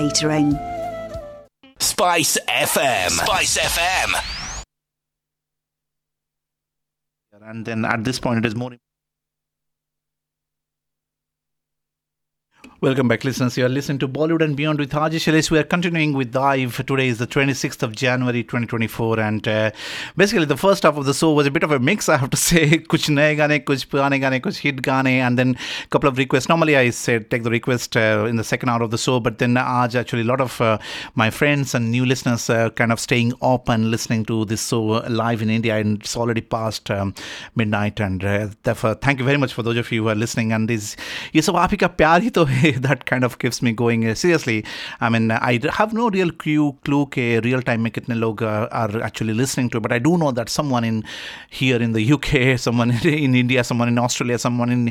Catering. Spice FM. Spice FM. And then at this point, it is more. Welcome back, listeners. You are listening to Bollywood and Beyond with Haji Shailesh. We are continuing with Dive. Today is the 26th of January 2024. And uh, basically, the first half of the show was a bit of a mix, I have to say. kuch naye gaane, kuch purane gaane, kuch hit gaane, and then a couple of requests. Normally, I said take the request uh, in the second hour of the show, but then Aj, actually, a lot of uh, my friends and new listeners are kind of staying up and listening to this show uh, live in India. And it's already past um, midnight. And uh, therefore, thank you very much for those of you who are listening. And this, ye sab aap hi ka pyar hi to hai. that kind of keeps me going uh, seriously. I mean i have no real clue clue ke real time mein kitne log uh, are actually listening to but i do know that someone in here in the uk someone in india someone in australia someone in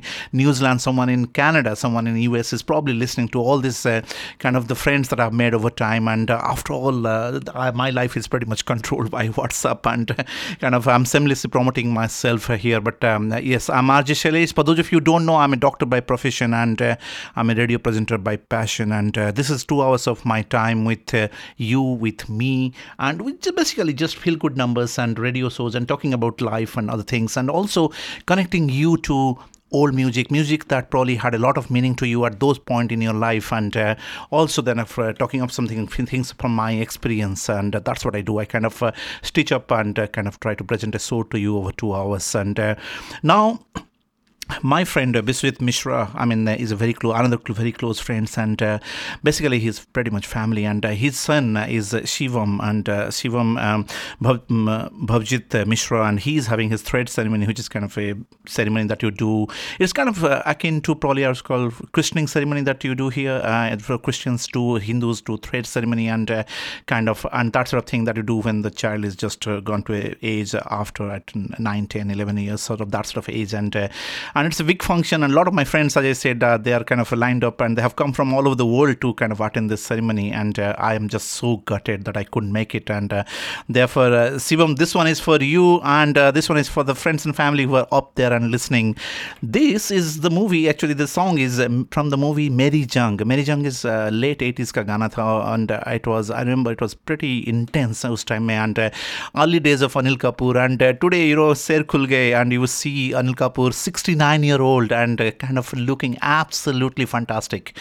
new zealand someone in canada someone in us is probably listening to all this uh, kind of the friends that i've made over time. And uh, after all uh, my life is pretty much controlled by whatsapp and uh, kind of i'm seamlessly promoting myself here. But um, yes i'm rj shailesh. For those of you who don't know i'm a doctor by profession and i'm a radio presenter by passion. And uh, this is two hours of my time with uh, you, with me, and we basically just feel good numbers and radio shows and talking about life and other things, and also connecting you to old music music that probably had a lot of meaning to you at those point in your life and uh, also then of uh, talking of something things from my experience and uh, that's what i do i kind of uh, stitch up and uh, kind of try to present a show to you over two hours and uh, now my friend uh, Biswit Mishra, I mean, uh, is a very close, another cl- very close friends, and uh, basically he's pretty much family. And uh, his son is uh, Shivam, and uh, Shivam um, Bhav, Bhavjit Mishra, and he's having his thread ceremony, which is kind of a ceremony that you do. It's kind of akin to probably our called christening ceremony that you do here for Christians to Hindus to thread ceremony, and kind of and that sort of thing that you do when the child is just gone to age after at 9, 10, 11 years, sort of that sort of age, and and it's a big function. And a lot of my friends, as I said, uh, they are kind of lined up and they have come from all over the world to kind of attend this ceremony. And uh, I am just so gutted that I couldn't make it. And uh, therefore, uh, Sivam, this one is for you, and uh, this one is for the friends and family who are up there and listening. This is the movie. Actually, the song is um, from the movie Meri Jung. Meri Jung is uh, late 80s ka gana tha, and uh, it was. I remember it was pretty intense those time and early days of Anil Kapoor. And today, you know, Ser Khul and you see Anil Kapoor 69 nine year old and uh, kind of looking absolutely fantastic.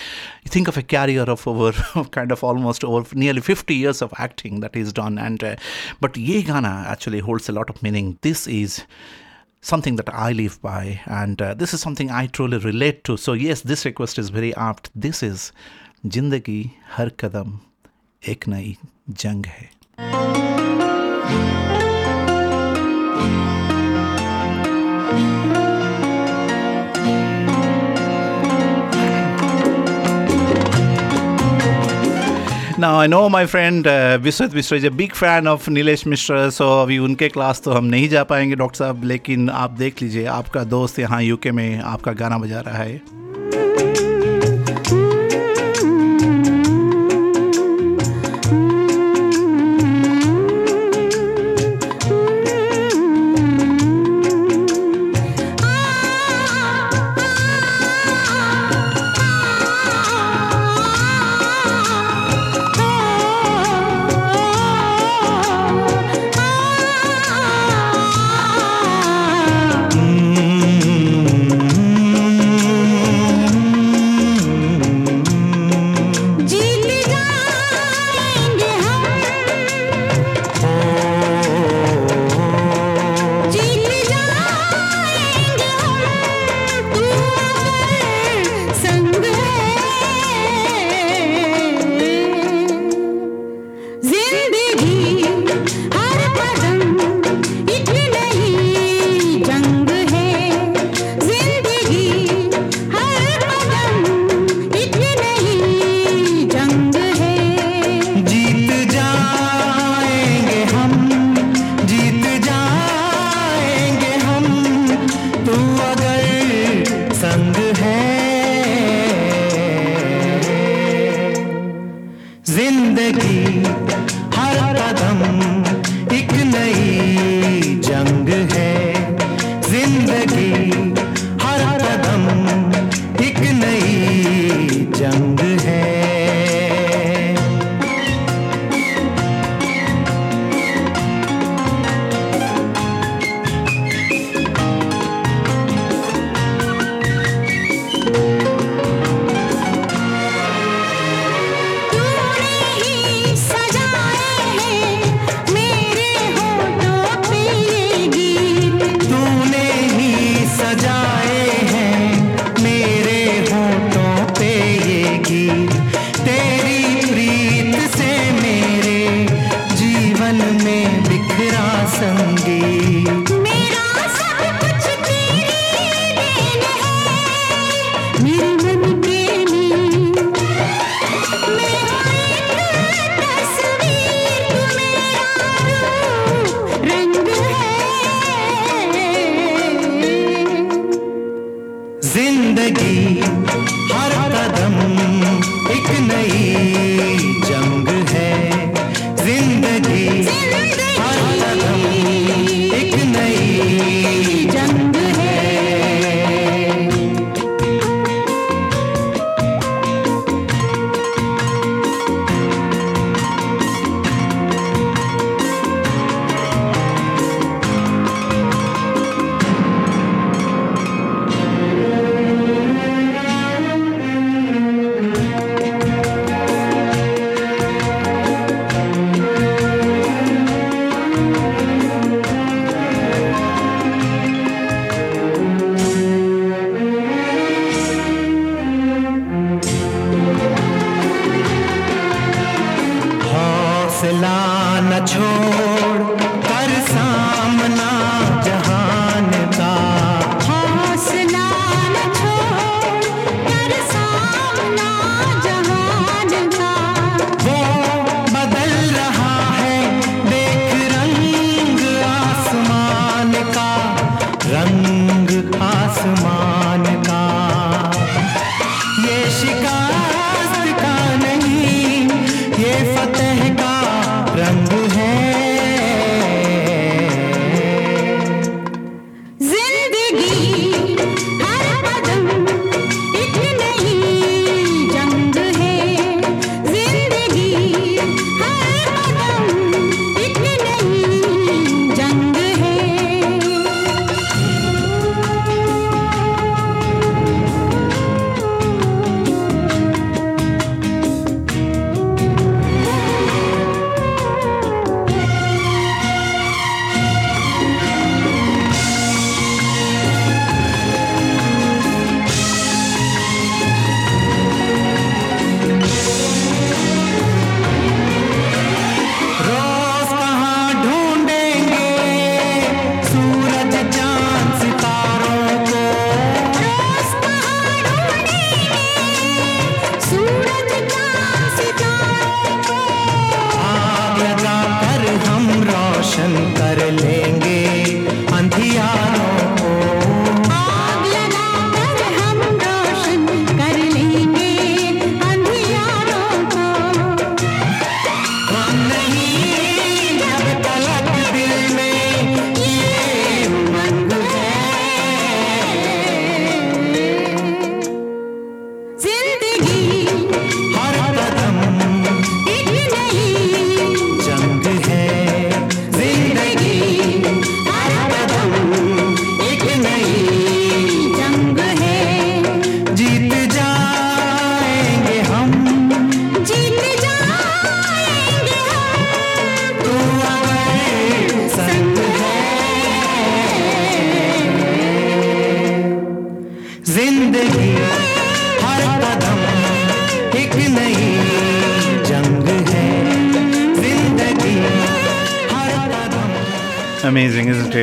You think of a career of over kind of almost over nearly 50 years of acting that he's done. And uh, but Ye Gana actually holds a lot of meaning. This is something that I live by, and uh, this is something I truly relate to. So, yes, this request is very apt. This is Jindagi Har Kadam Ek Nai Jang Hai. Now I know my friend Vishwat Vishwa is a big fan of Nilesh Mishra so अभी उनके class तो हम नहीं जा पाएँगे doctor साहब, लेकिन आप देख लीजिए, आपका दोस्त यहाँ यूके में आपका गाना बजा रहा है।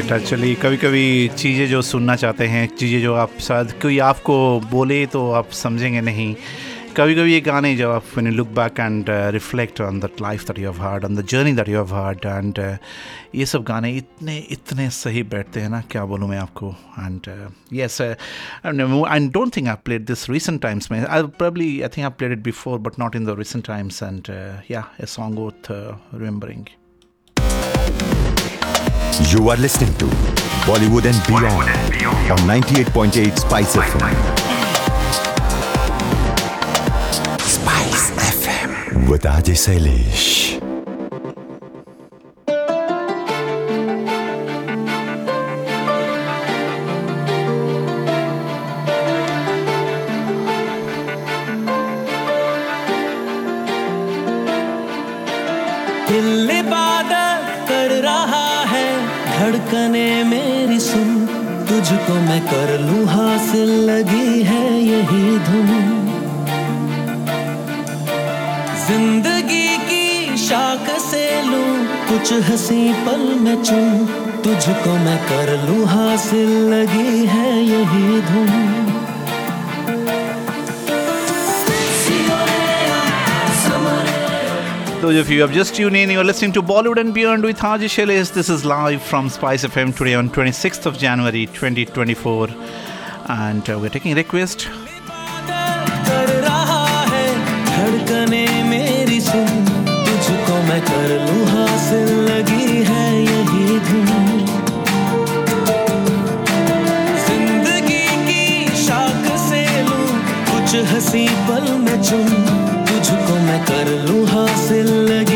इट एक्चुअली कभी कभी चीज़ें जो सुनना चाहते हैं, चीज़ें जो आप शायद कोई आपको बोले तो आप समझेंगे नहीं। कभी कभी ये गाने जब आप you look back and reflect on that life that you have had on the journey that you have had and ये सब गाने इतने इतने सही बैठते हैं ना, क्या बोलूँ मैं आपको? And yes I don't think I played this recent times में। I probably I think I played it before but not in the recent times and yeah song worth remembering You are listening to Bollywood and Beyond on 98.8 Spice FM. Spice FM with Ajay Sailesh. दिल इबादत कर रहा है धड़कने मेरी सुन, तुझको मैं कर लूँ हासिल, लगी है यही धुन। ज़िंदगी की शाख से लू, कुछ हँसी पल में चुन तुझको मैं कर लू हासिल, लगी है यही धुन। Those of you who have just tuned in, you're listening to Bollywood and Beyond with Haji Shailesh. This is live from Spice FM today on 26th of January 2024. And uh, we're taking request. कर रहा है धड़कने मेरी सुन तुझको मैं कर लूं हासिल लगी है यही धुन जिंदगी की शाख से लूं कुछ हंसी पल में चुन तुझको मैं कर लूँ हासिल लगी।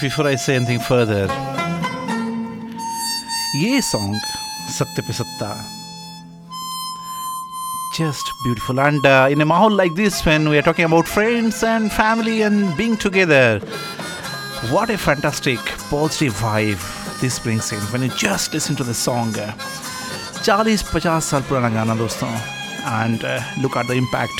before I say anything further, ये song सत्य पे सत्ता just beautiful and uh, in a mahal like this when we are talking about friends and family and being together what a fantastic positive vibe this brings in when you just listen to the song चालीस पचास साल पुराना गाना दोस्तों and uh, look at the impact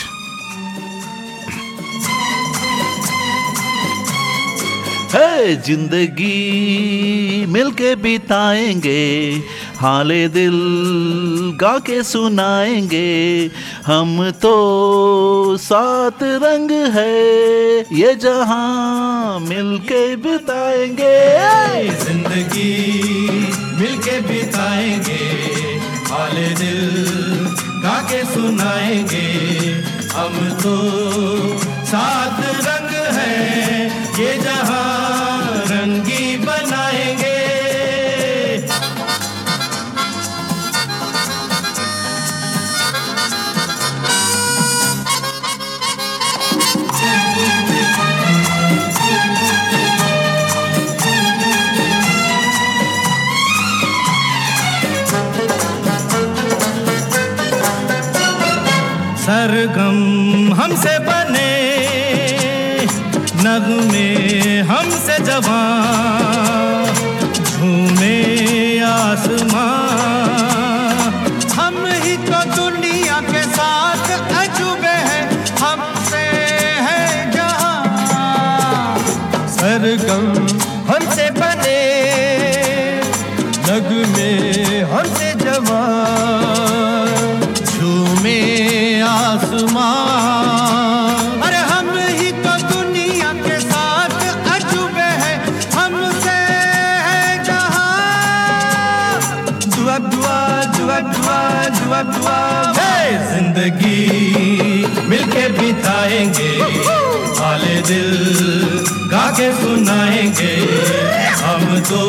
है ज़िंदगी, मिलके बिताएँगे, हाले दिल गा के सुनाएँगे। हम तो सात रंग है, ये जहाँ मिलके बिताएँगे। ज़िंदगी, मिलके बिताएँगे, हाले दिल गा के सुनाएँगे। हम तो सात तो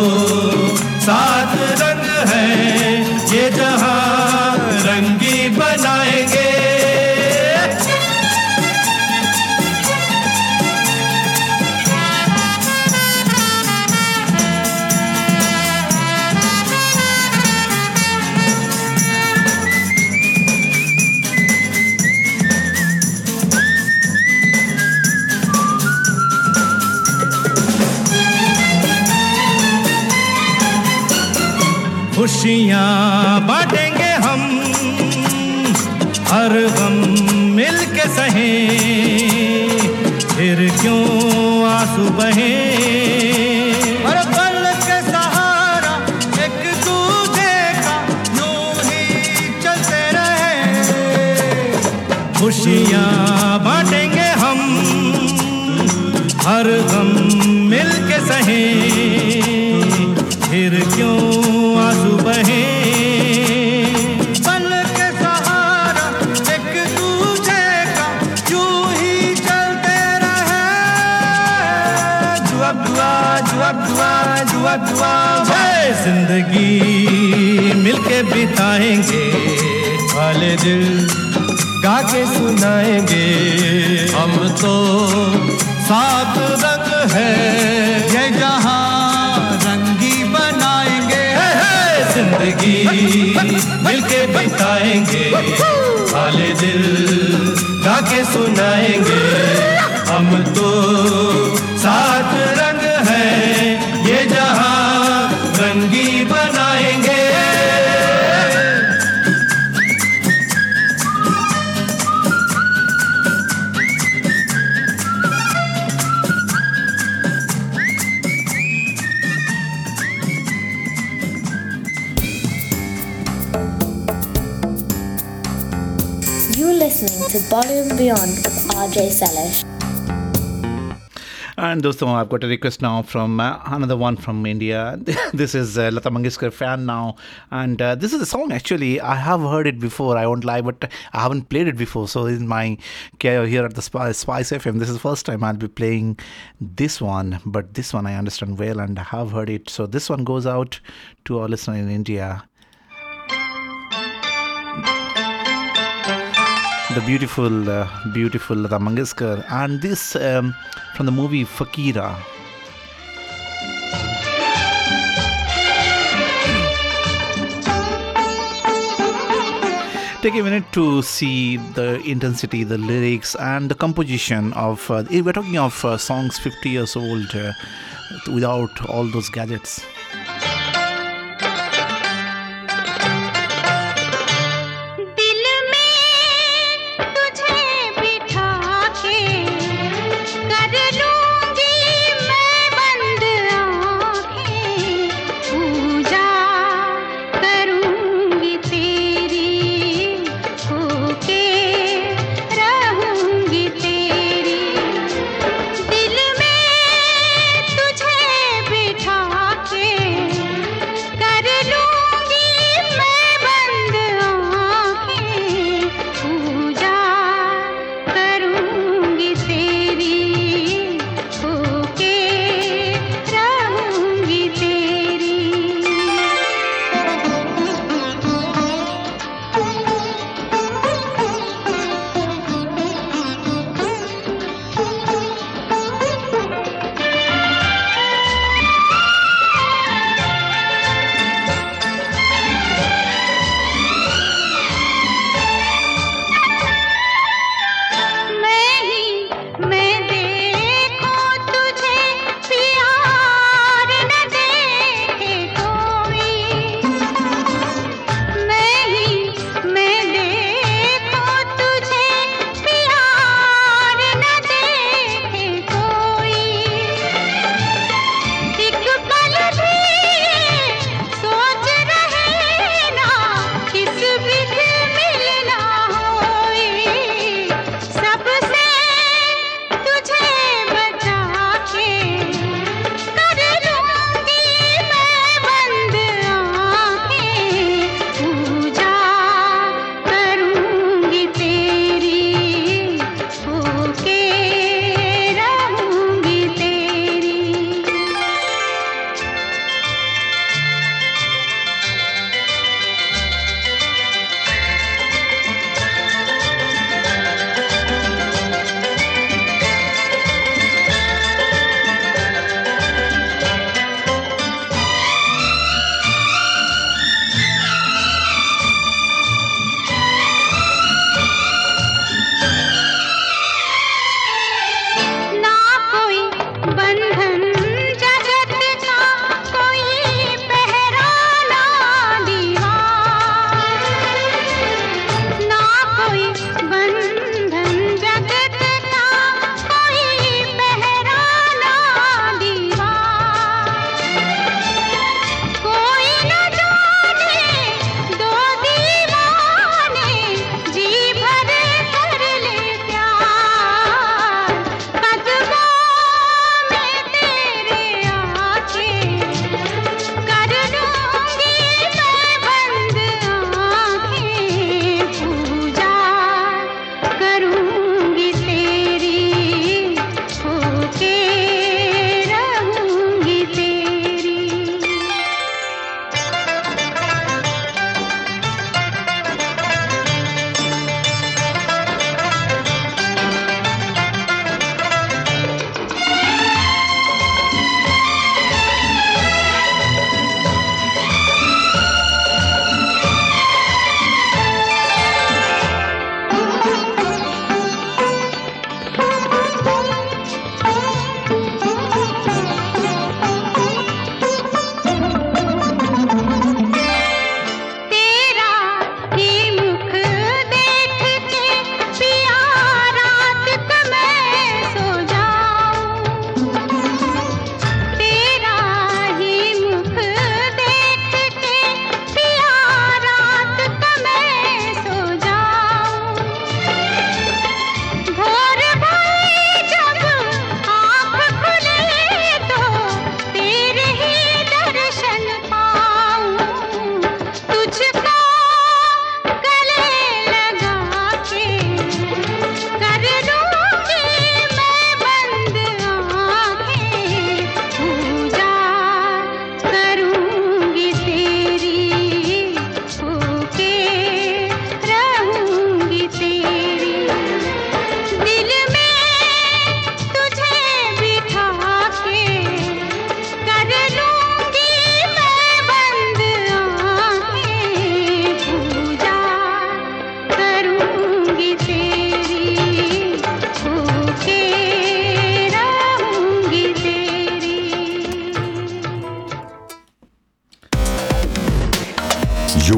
सात रंग है ये जहाँ खुशियाँ बांटेंगे हम हर गम मिल के सहे। फिर क्यों आँसू बहे? पल के सहारा एक दूजे का यूँ ही चलते रहे। खुशियाँ बांटेंगे हम हर गम मिल के सहे। फिर क्यों ज़िंदगी, मिलके बिताएँगे, वाले दिल गा के सुनाएँगे। हम तो सात रंग है, ये जहाँ रंगी बनाएँगे। ज़िंदगी, मिलके बिताएँगे, वाले दिल गा के सुनाएँगे। हम तो Bollywood Beyond with RJ Salish. And those I've got a request now from uh, another one from India. this is uh, Lata Mangeshkar fan now, and uh, this is a song actually I have heard it before. I won't lie, but I haven't played it before. So in my care here at the Spice, Spice FM, this is the first time I'll be playing this one. But this one I understand well, and I have heard it. So this one goes out to our listener in India. The beautiful, uh, beautiful Lata Mangeshkar, and this um, from the movie Fakira. Take a minute to see the intensity, the lyrics, and the composition of. Uh, we're talking of uh, songs 50 years old uh, without all those gadgets.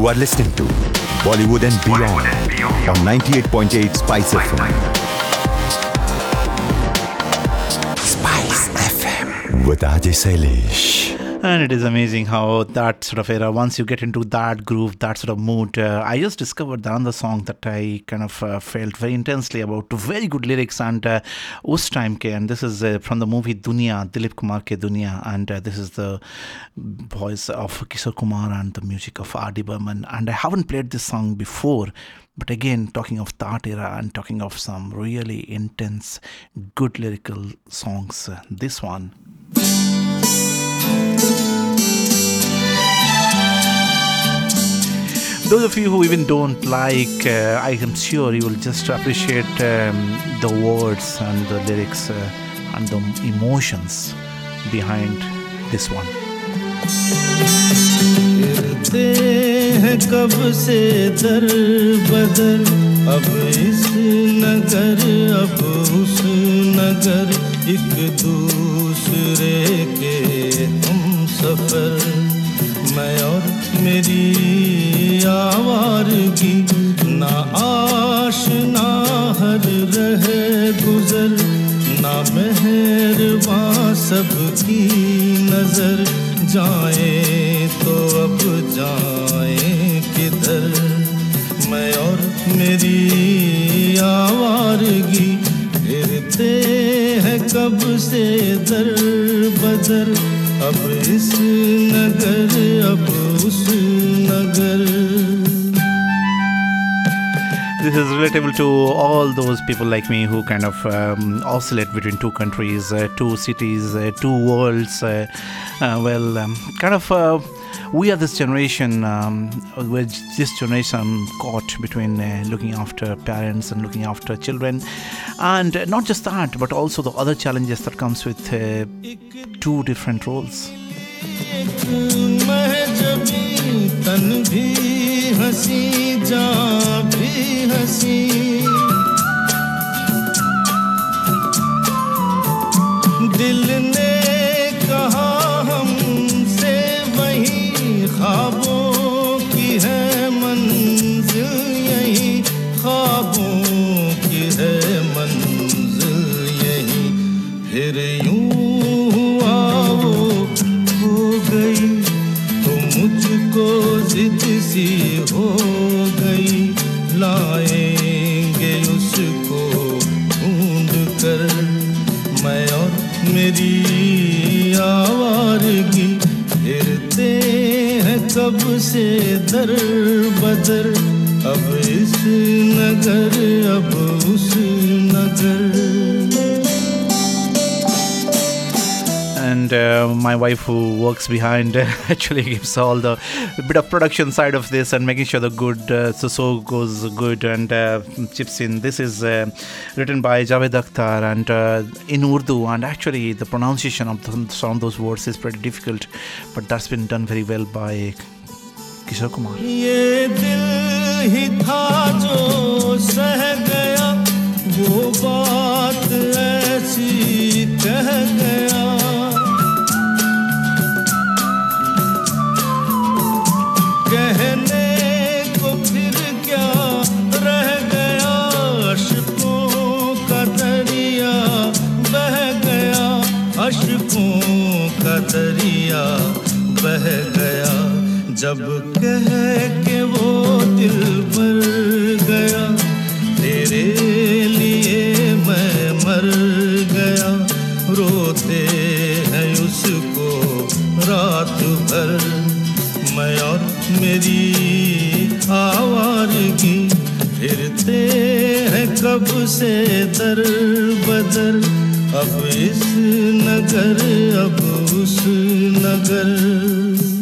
You are listening to Bollywood and Beyond, on 98.8 Spice FM. Spice FM with Ajay Sailesh. And it is amazing how that sort of era, once you get into that groove, that sort of mood. Uh, I just discovered the another song that I kind of uh, felt very intensely about. Very good lyrics and uh, Time Ke. And this is uh, from the movie Dunia, Dilip Kumar Ke Dunia. And uh, this is the voice of Kishore Kumar and the music of R.D. Burman. And I haven't played this song before. But again, talking of that era and talking of some really intense, good lyrical songs, uh, this one those of you who even don't like, uh, I am sure you will just appreciate um, the words and the lyrics uh, and the emotions behind this one. फिरते हैं कब से दर बदर अब इस नगर अब उस नगर एक दूसरे के हम सफ़र, मैं और मेरी आवारगी ना आशना हर रहे गुजर, ना मेहर मेहरबान सबकी नज़र। जाए तो अब जाए किधर? मैं और मेरी आवारगी फिरते हैं कब से दर बदर? अब इस नगर अब उस नगर This is relatable to all those people like me who kind of um, oscillate between two countries, uh, two cities, uh, two worlds. Uh, uh, well, um, kind of, uh, we are this generation, um, where this generation caught between uh, looking after parents and looking after children, and uh, not just that, but also the other challenges that comes with uh, two different roles. महजबी तन भी हंसी जा भी हंसी दिल ने कहा हमसे वही ख्वाबों की है मंजिल, यही ख्वाबों की है मंजिल, यही फिर यूँ हो गई तो मुझको जिद सी हो गई लाएँगे हैं कब से दर बदर अब इस नगर अब उस नगर and uh, my wife who works behind uh, actually gives all the bit of production side of this and making sure the good uh, so so goes good and uh, chips in this is uh, written by Javed Akhtar and uh, in Urdu and actually the pronunciation of the, some of those words is pretty difficult but that's been done very well by Kishore Kumar. ये दिल ही था जो सह गया, वो बात ऐसी कह गया। कहने को फिर क्या रह गया, अशकों का दरिया बह गया, अशकों का दरिया बह गया। जब कह के वो दिल भर गया, तेरे लिए मैं मर गया। रोते हैं उसको रात भर। मैं और मेरी आवारगी फिरते हैं कब से दर बदर। अब इस नगर, अब उस नगर।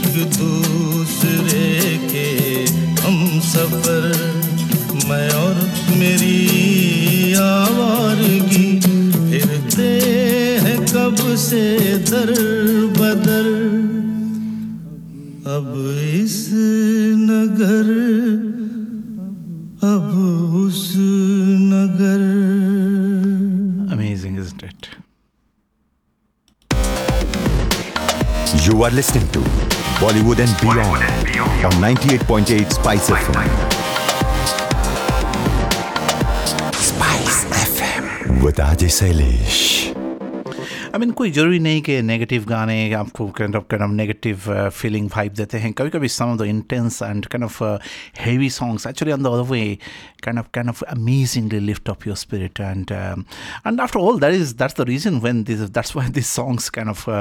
एक दूसरे के हम सफ़र। मैं और मेरी आवारगी फिरते हैं कब से दर बदर। अब इस नगर अब उस नगर। Amazing, isn't it? You are listening to Bollywood and Beyond on 98.8 Spice FM. Spice FM with Ajay Sailesh. I mean कोई ज़रूरी नहीं कि नेगेटिव गाने आपको kind of kind of negative feeling vibe देते हैं कभी कभी some of the intense and kind of heavy songs actually on the other way kind of kind of amazingly lift up your spirit and um, and after all that is that's the reason when this that's why these songs kind of uh,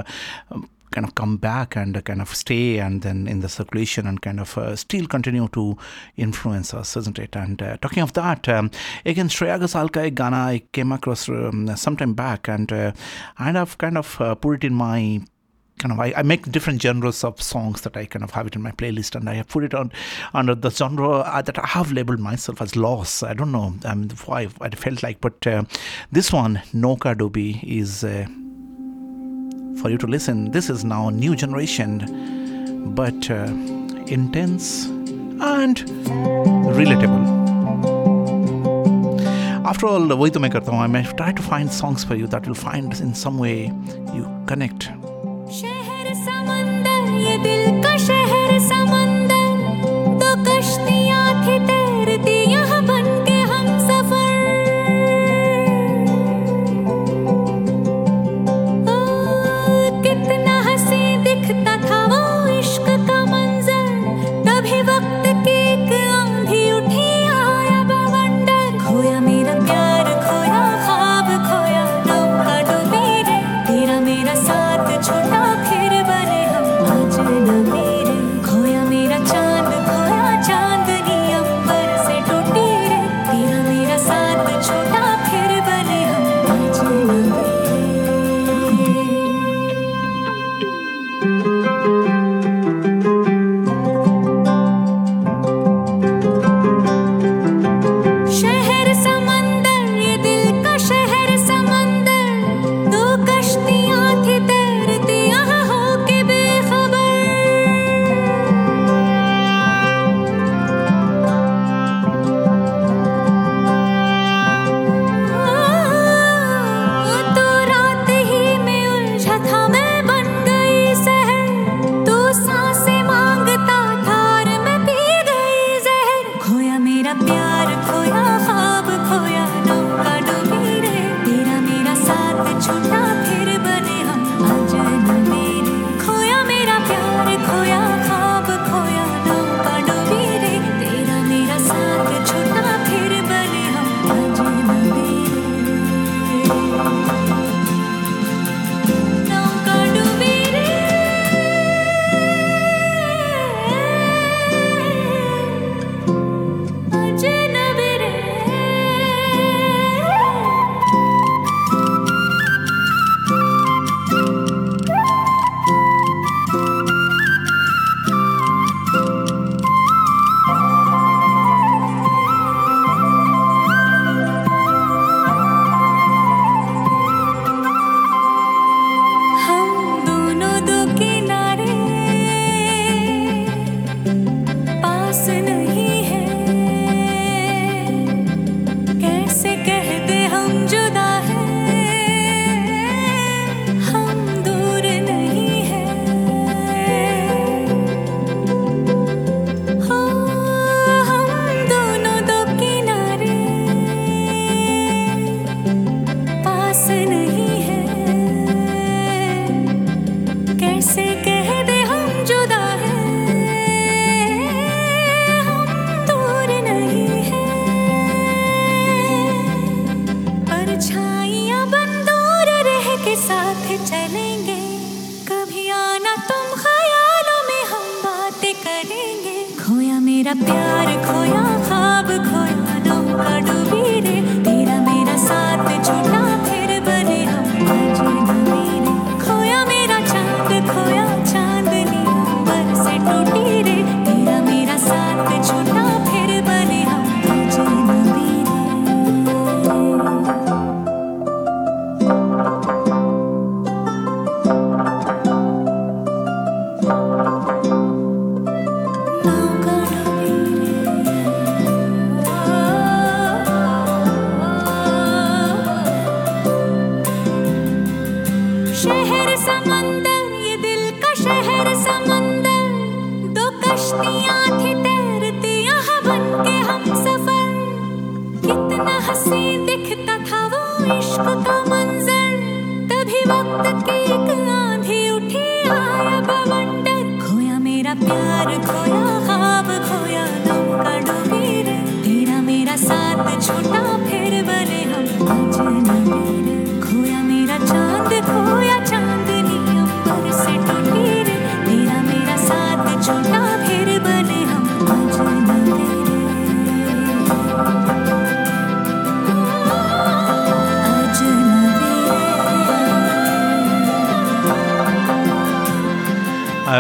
um, kind of come back and kind of stay and then in the circulation and kind of uh, still continue to influence us, isn't it? And uh, talking of that, um, again, Shreya Ghosal ka I came across um, some time back and uh, I've kind of uh, put it in my kind of I, I make different genres of songs that I kind of have it in my playlist and I have put it on under the genre uh, that I have labeled myself as loss. I don't know um, why I felt like, but uh, this one, Noka Dobi, is uh, for you to listen. This is now new generation, but uh, intense and relatable. After all, वही तो मैं करता हूँ. I may try to find songs for you that will find in some way you connect. शहर समंदर ये दिल का शहर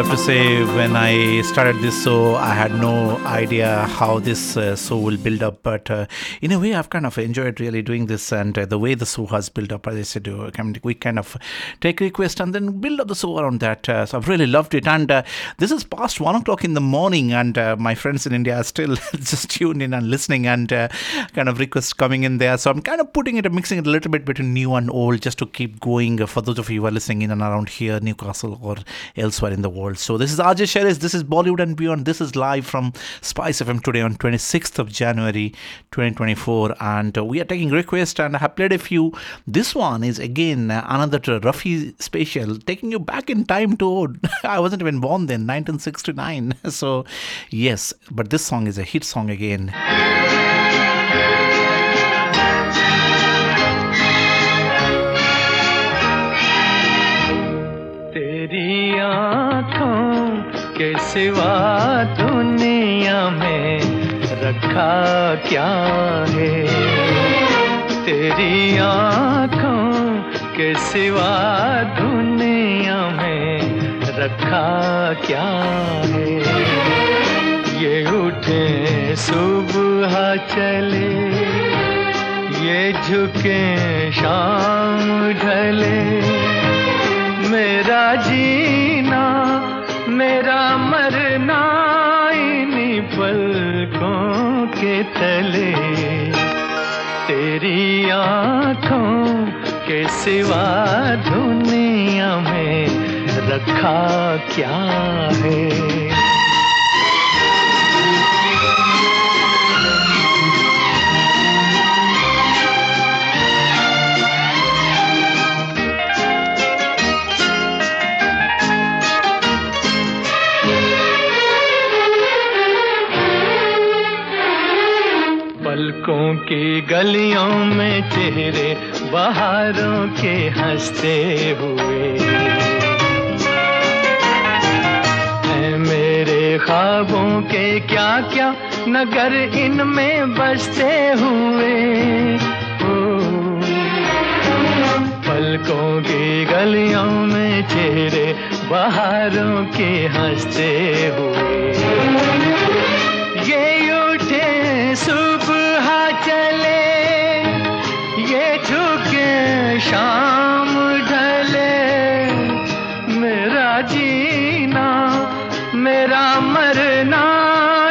have to say, when I started this show, I had no idea how this uh, show will build up. But uh, in a way, I've kind of enjoyed really doing this, and uh, the way the show has built up. As I said, uh, we kind of take request and then build up the show around that. Uh, so I've really loved it. And uh, this is past one o'clock in the morning, and my friends in India are still just tuned in and listening, and kind of requests coming in there. So I'm kind of putting it, and mixing it a little bit between new and old, just to keep going. For those of you who are listening in and around here, Newcastle or elsewhere in the world. So this is Ajay Sheris. This is Bollywood and Beyond. This is live from Spice FM today on 26th of January 2024. And uh, we are taking requests and I have played a few. This one is again another Rafi special, taking you back in time to, I wasn't even born then, 1969. So yes, but this song is a hit song again. के सिवा दुनिया में रखा क्या है? तेरी आँखों के सिवा दुनिया में रखा क्या है? ये उठे सुबह चले, ये झुके शाम ढले, मेरा जीना मेरा मरना इन्हीं पलकों के तले। तेरी आँखों के सिवा दुनिया में रखा क्या है? पलकों की गलियों में चेहरे, बहारों के हँसते हुए। हैं मेरे ख्वाबों के क्या क्या नगर इनमें बसते हुए। पलकों की गलियों में चेहरे, बहारों के हँसते हुए। ये उठे सुबह शाम ढले। मेरा जीना, मेरा मरना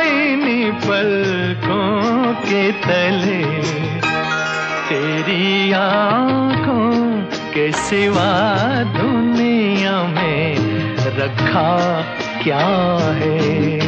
इन्हीं पलकों के तले। तेरी आँखों के सिवा दुनिया में रखा क्या है?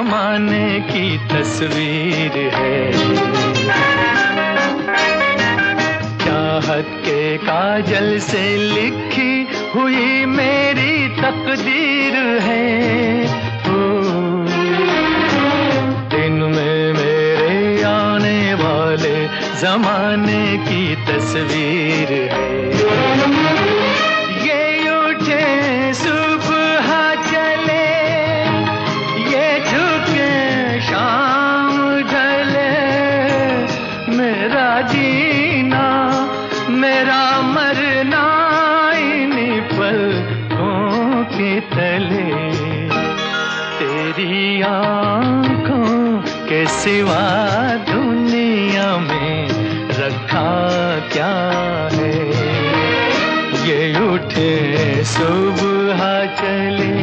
जमाने की तस्वीर है। चाहत के काजल से लिखी हुई मेरी तकदीर है। दिन में मेरे आने वाले जमाने की तस्वीर है। सिवा दुनिया में रखा क्या है? ये उठे सुबह चले,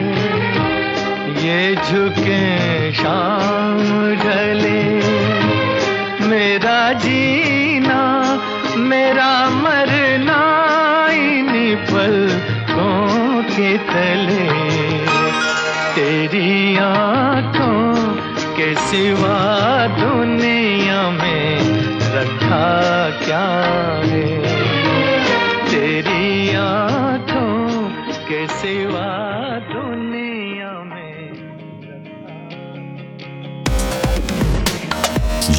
ये झुके शाम ढले। मेरा जीना, मेरा सिवा दुनिया में रखा क्या है तेरी आँखों के सिवा दुनिया में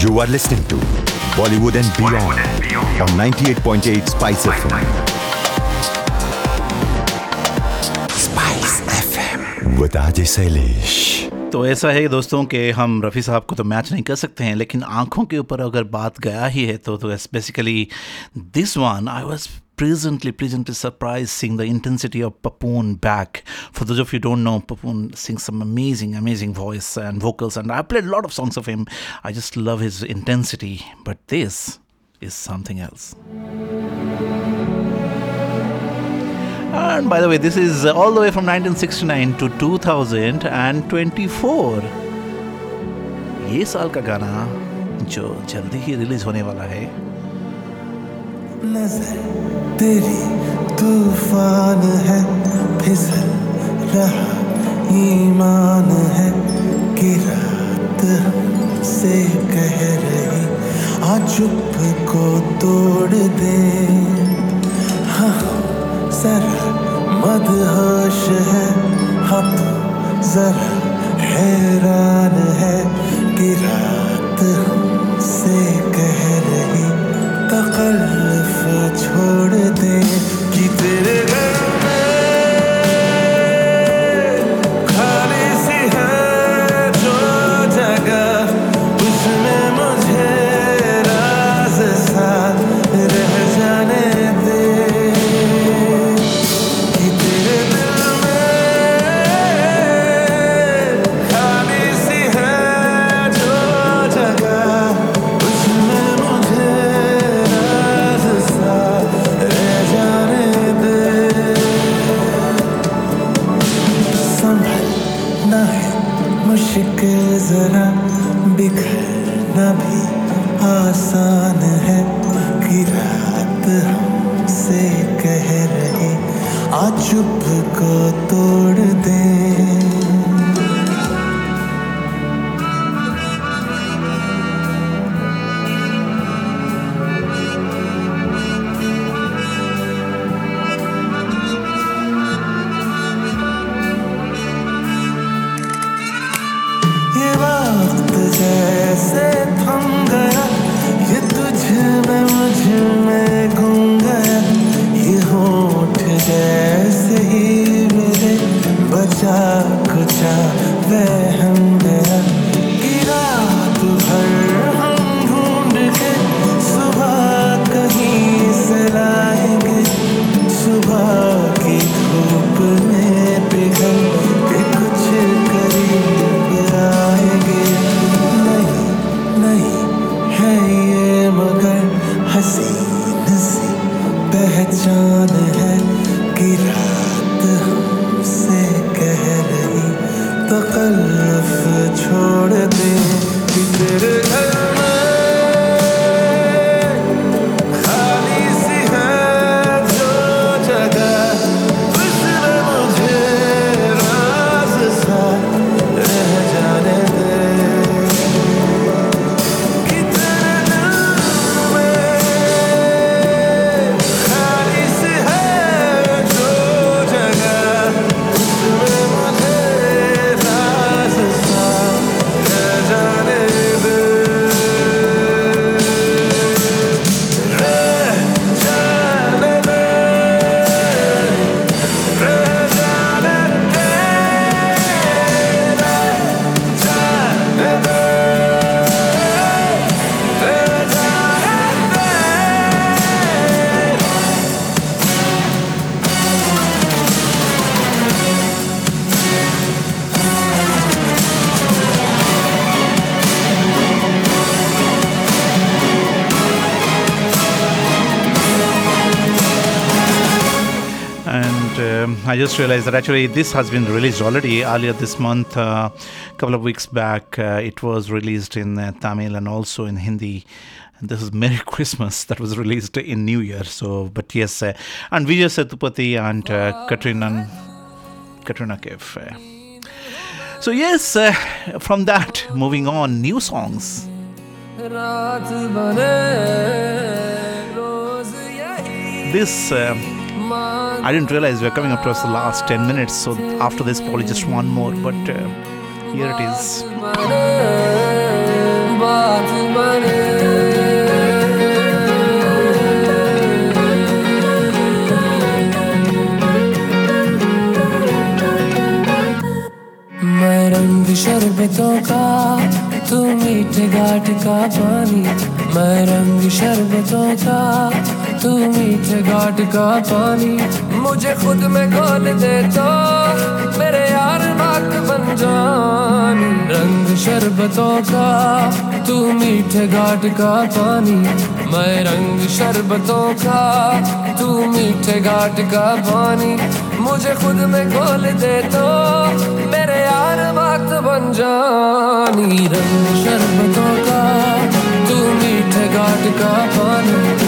You are listening to Bollywood and Beyond on 98.8 Spice FM. Spice FM with Ajay Sailesh. तो ऐसा है दोस्तों कि हम रफ़ी साहब को तो मैच नहीं कर सकते हैं, लेकिन आँखों के ऊपर अगर बात गया ही है तो तो basically this one I was presently presently surprising the intensity of Papon back for those of you don't know Papon sing some amazing amazing voice and vocals and I play lot of songs of him I just love his intensity but this is something else And by the way, this is all the way from 1969 to 2024. ये साल का गाना जो जल्दी ही release होने वाला है। नज़र तेरी तूफ़ान है फिसल रहा ईमान है कि रात से कह रही आ को तोड़ दे। हाँ। जरा मदहोश है हम जरा हैरान है कि रात से कह रही तकल्फ छोड़ दे कि तेरे just realized that actually this has been released already earlier this month. A uh, couple of weeks back, uh, it was released in uh, Tamil and also in Hindi. And this is Merry Christmas that was released in New Year. So, but yes, uh, and Vijay Sethupathi and uh, Katrina, Katrina Kev. Uh. So yes, uh, from that, moving on, new songs. This. Uh, I didn't realize we're coming up to us the last 10 minutes, so after this, probably just one more, but uh, here it is. बने बात बने मैं रंग शरबतों का तू मीठे घाट का पानी मैं रंग शरबतों का तू मीठे घाट का पानी मुझे खुद में दे तो मेरे यार बात बन जानी। रंग शरबतों का तू मीठे घाट का पानी। मैं रंग शरबतों का तू मीठे घाट का पानी। मुझे खुद में दे तो मेरे यार बात बन जानी। रंग शरबतों का तू मीठे घाट का पानी।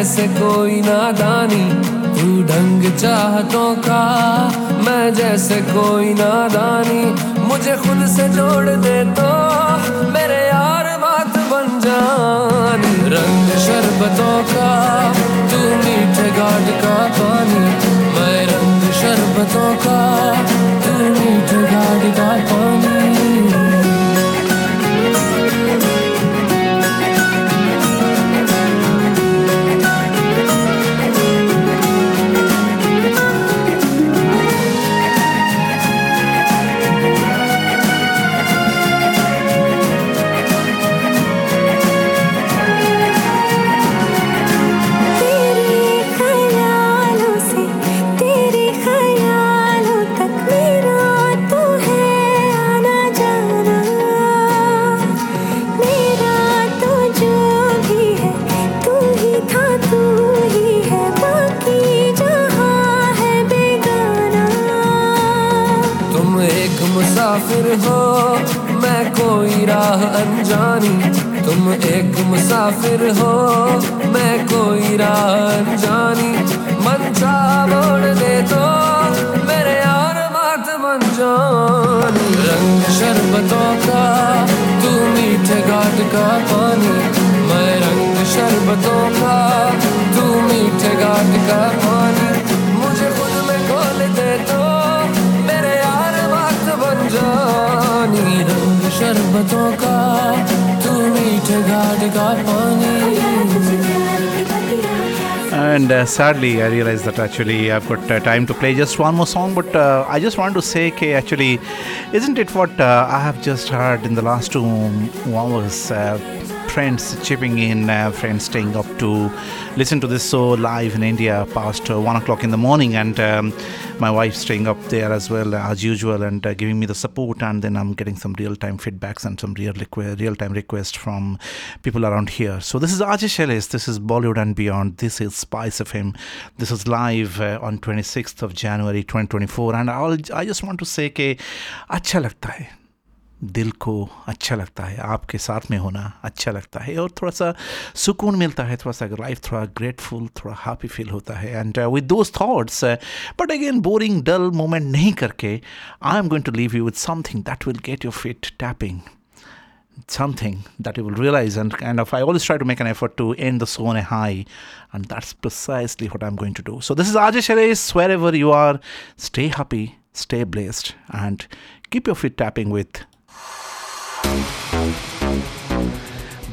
जैसे कोई नादानी तू ढंग चाहतों का। मैं जैसे कोई नादानी मुझे खुद से जोड़ दे तो मेरे यार बात बन जानी। रंग शरबतों का, तू मीठे घाट का पानी। मैं रंग शरबतों का, तू मीठे घाट का पानी। राह अनजानी, तुम एक मुसाफिर हो, मैं कोई राह अनजानी मन मोड़ दे तो मेरे यार बात बन जानी। रंग शरबतों का, तू मीठे घाट का पानी। मैं रंग शरबतों का, तू मीठे घाट का पानी। मुझे खुद में खोल दे तो मेरे यार बात बन जानी। शरबतों का तू मीठे घाट का पानी प्यार की बतिया And uh, sadly, I realized that actually I've got uh, time to play just one more song. But uh, I just want to say, okay, actually, isn't it what uh, I have just heard in the last two hours? Uh, friends chipping in, uh, friends staying up to listen to this show live in India past uh, one o'clock in the morning, and um, my wife staying up there as well as usual and uh, giving me the support. And then I'm getting some real time feedbacks and some real requ- real time requests from people around here. So this is Ajish Ellis. This is Bollywood and Beyond. This is Spice of Him. This is live uh, on 26th of January 2024. And I'll, I just want to say कि अच्छा लगता है दिल को अच्छा लगता है आपके साथ में होना अच्छा लगता है और थोड़ा सा सुकून मिलता है थोड़ा सा लाइफ थोड़ा ग्रेटफुल थोड़ा हैप्पी फील होता है and with those thoughts but again boring dull moment नहीं करके I am going to leave you with something that will get your feet tapping something that you will realize and kind of I always try to make an effort to end the show on a high and that's precisely what I'm going to do. So this is Ajay Shares, wherever you are, stay happy, stay blessed and keep your feet tapping with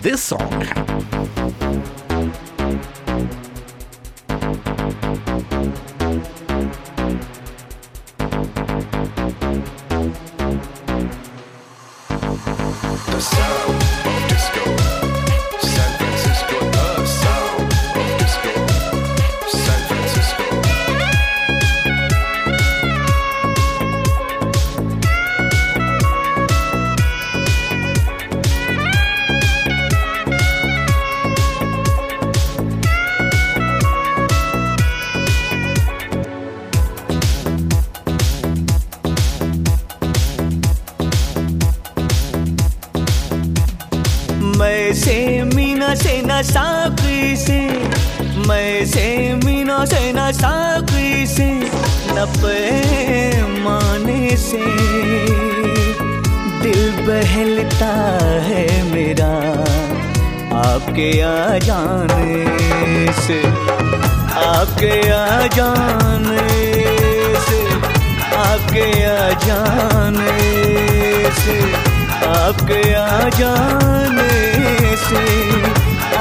this song. से मीना से न साकी से। मैं से मीना से न साकी से। न पैमाने से। दिल बहलता है मेरा आपके आ जाने से। आपके आ जाने से। आपके आ जाने से। आपके आ जाने से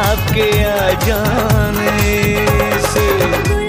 आपके आ जाने से।